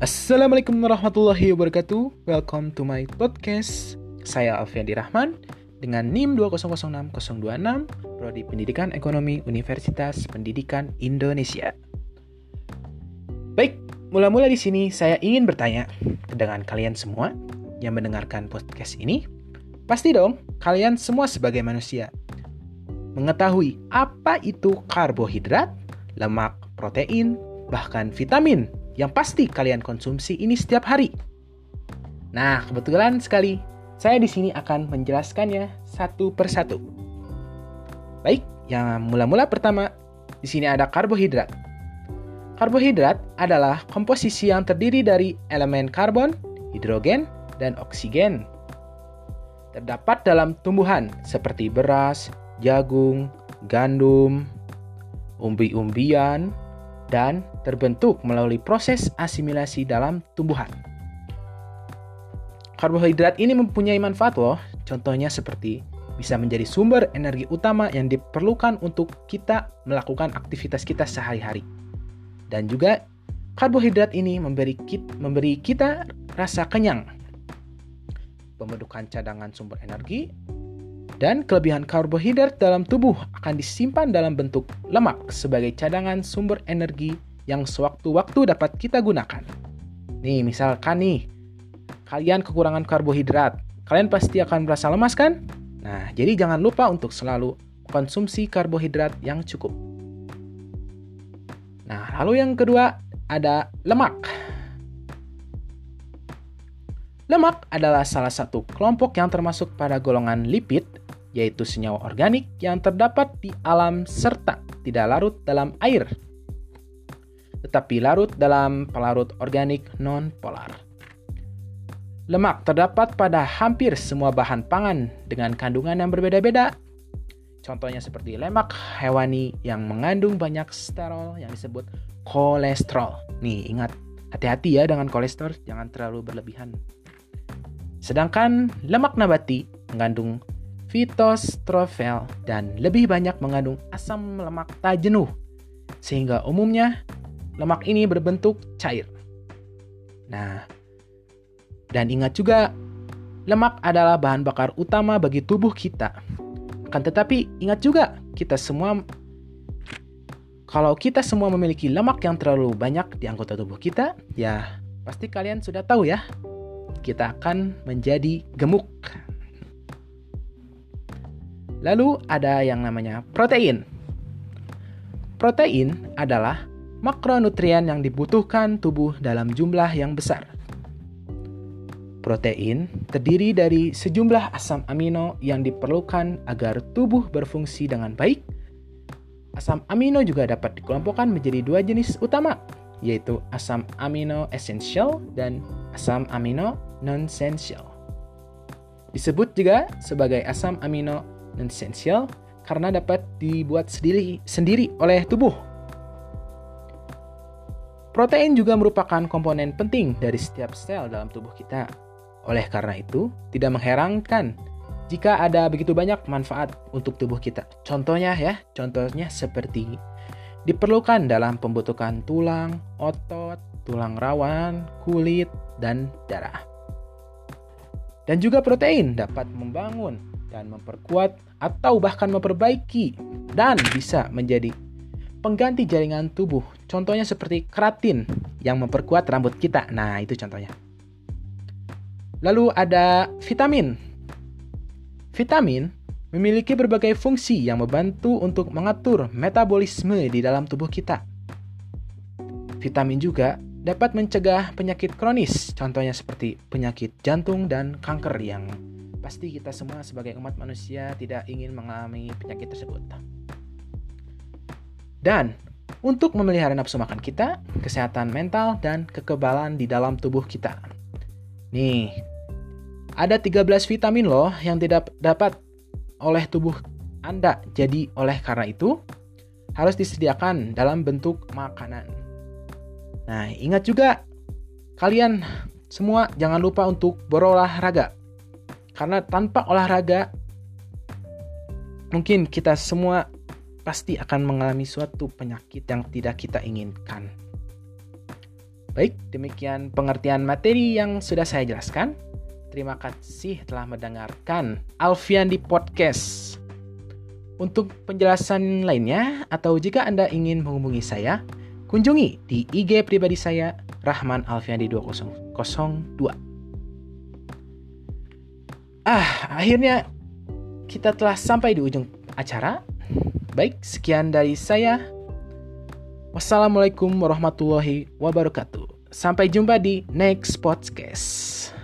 Assalamualaikum warahmatullahi wabarakatuh. Welcome to my podcast. Saya Alfiandi Rahman dengan NIM 2006026 Prodi Pendidikan Ekonomi Universitas Pendidikan Indonesia. Baik, mula-mula di sini saya ingin bertanya dengan kalian semua yang mendengarkan podcast ini. Pasti dong, kalian semua sebagai manusia mengetahui apa itu karbohidrat, lemak, protein, bahkan vitamin yang pasti kalian konsumsi ini setiap hari. Nah, kebetulan sekali saya di sini akan menjelaskannya satu persatu. Baik, yang mula-mula pertama, di sini ada karbohidrat. Karbohidrat adalah komposisi yang terdiri dari elemen karbon, hidrogen, dan oksigen. Terdapat dalam tumbuhan seperti beras, jagung, gandum, umbi-umbian, dan terbentuk melalui proses asimilasi dalam tumbuhan. Karbohidrat ini mempunyai manfaat loh, contohnya seperti bisa menjadi sumber energi utama yang diperlukan untuk kita melakukan aktivitas kita sehari-hari. Dan juga karbohidrat ini memberi kita, memberi kita rasa kenyang. Pembentukan cadangan sumber energi dan kelebihan karbohidrat dalam tubuh akan disimpan dalam bentuk lemak sebagai cadangan sumber energi yang sewaktu-waktu dapat kita gunakan. Nih, misalkan nih, kalian kekurangan karbohidrat, kalian pasti akan merasa lemas kan? Nah, jadi jangan lupa untuk selalu konsumsi karbohidrat yang cukup. Nah, lalu yang kedua ada lemak. Lemak adalah salah satu kelompok yang termasuk pada golongan lipid yaitu senyawa organik yang terdapat di alam serta tidak larut dalam air, tetapi larut dalam pelarut organik non-polar. Lemak terdapat pada hampir semua bahan pangan dengan kandungan yang berbeda-beda. Contohnya seperti lemak hewani yang mengandung banyak sterol yang disebut kolesterol. Nih, ingat, hati-hati ya dengan kolesterol, jangan terlalu berlebihan. Sedangkan lemak nabati mengandung fitostrofel dan lebih banyak mengandung asam lemak tak jenuh, sehingga umumnya lemak ini berbentuk cair. Nah, dan ingat juga, lemak adalah bahan bakar utama bagi tubuh kita. Akan tetapi, ingat juga, kita semua kalau kita semua memiliki lemak yang terlalu banyak di anggota tubuh kita, ya pasti kalian sudah tahu ya, kita akan menjadi gemuk. Lalu ada yang namanya protein. Protein adalah makronutrien yang dibutuhkan tubuh dalam jumlah yang besar. Protein terdiri dari sejumlah asam amino yang diperlukan agar tubuh berfungsi dengan baik. Asam amino juga dapat dikelompokkan menjadi dua jenis utama, yaitu asam amino esensial dan asam amino non-essential. Disebut juga sebagai asam amino non esensial karena dapat dibuat sendiri, sendiri oleh tubuh. Protein juga merupakan komponen penting dari setiap sel dalam tubuh kita. Oleh karena itu, tidak mengherankan jika ada begitu banyak manfaat untuk tubuh kita. Contohnya ya, contohnya seperti diperlukan dalam pembentukan tulang, otot, tulang rawan, kulit, dan darah. Dan juga protein dapat membangun dan memperkuat atau bahkan memperbaiki dan bisa menjadi pengganti jaringan tubuh. Contohnya seperti keratin yang memperkuat rambut kita. Nah, itu contohnya. Lalu ada vitamin. Vitamin memiliki berbagai fungsi yang membantu untuk mengatur metabolisme di dalam tubuh kita. Vitamin juga dapat mencegah penyakit kronis, contohnya seperti penyakit jantung dan kanker yang Pasti kita semua sebagai umat manusia tidak ingin mengalami penyakit tersebut. Dan untuk memelihara nafsu makan kita, kesehatan mental, dan kekebalan di dalam tubuh kita. Nih, ada 13 vitamin loh yang tidak dapat oleh tubuh Anda. Jadi oleh karena itu, harus disediakan dalam bentuk makanan. Nah, ingat juga kalian semua jangan lupa untuk berolahraga. Karena tanpa olahraga mungkin kita semua pasti akan mengalami suatu penyakit yang tidak kita inginkan. Baik, demikian pengertian materi yang sudah saya jelaskan. Terima kasih telah mendengarkan Alfian di podcast. Untuk penjelasan lainnya atau jika Anda ingin menghubungi saya, kunjungi di IG pribadi saya Rahman Alfiandi 2002. Ah, akhirnya kita telah sampai di ujung acara. Baik, sekian dari saya. Wassalamualaikum warahmatullahi wabarakatuh. Sampai jumpa di next podcast.